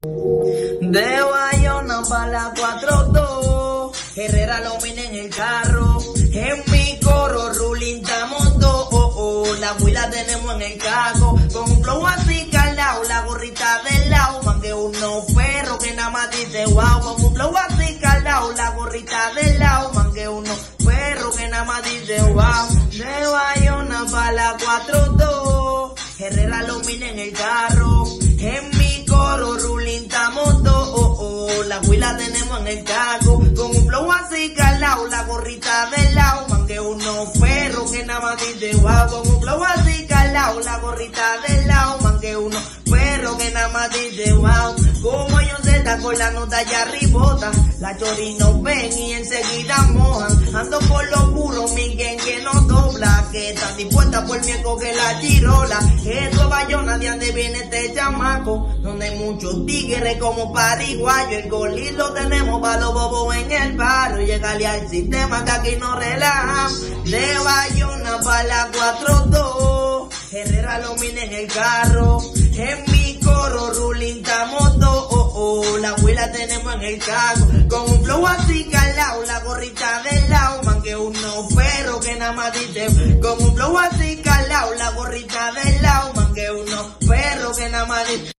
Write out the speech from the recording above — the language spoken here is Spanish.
De Bayona para la 4-2, Herrera lo mine en el carro, en mi coro, Rulín estamos dos, oh, oh, la huila tenemos en el caco, con un flow así calao, la gorrita del lado, mangue unos perros que nada más dice wow, con un flow así calao, la gorrita del lado, mangue unos perros que nada más dice wow, de Bayona para la 4-2, Herrera lo mine en el carro, la tenemos en el caco, con un flow así calao, la gorrita del lado, mangue unos perros que nada más dice wow, con un flow así calao, la gorrita del lado, mangue unos perros que nada más dice wow, como ellos se con la nota ya ribota, la chori nos ven y enseguida mojan, ando por los puros, mi está dispuesta por mi que la chirola, eso Bayona de donde viene este chamaco, donde hay muchos tigres como pariguayo, el golí lo tenemos para los bobos en el barrio, llegarle al sistema que aquí no relaja, de Bayona para la 4-2, Herrera lo mine en el carro, en mi coro, Rulín estamos dos, oh, oh, la huila tenemos en el carro, con un flow así que nada más dicen. Con un blow así calao, la gorrita del lado, man, que unos perros que nada más dicen.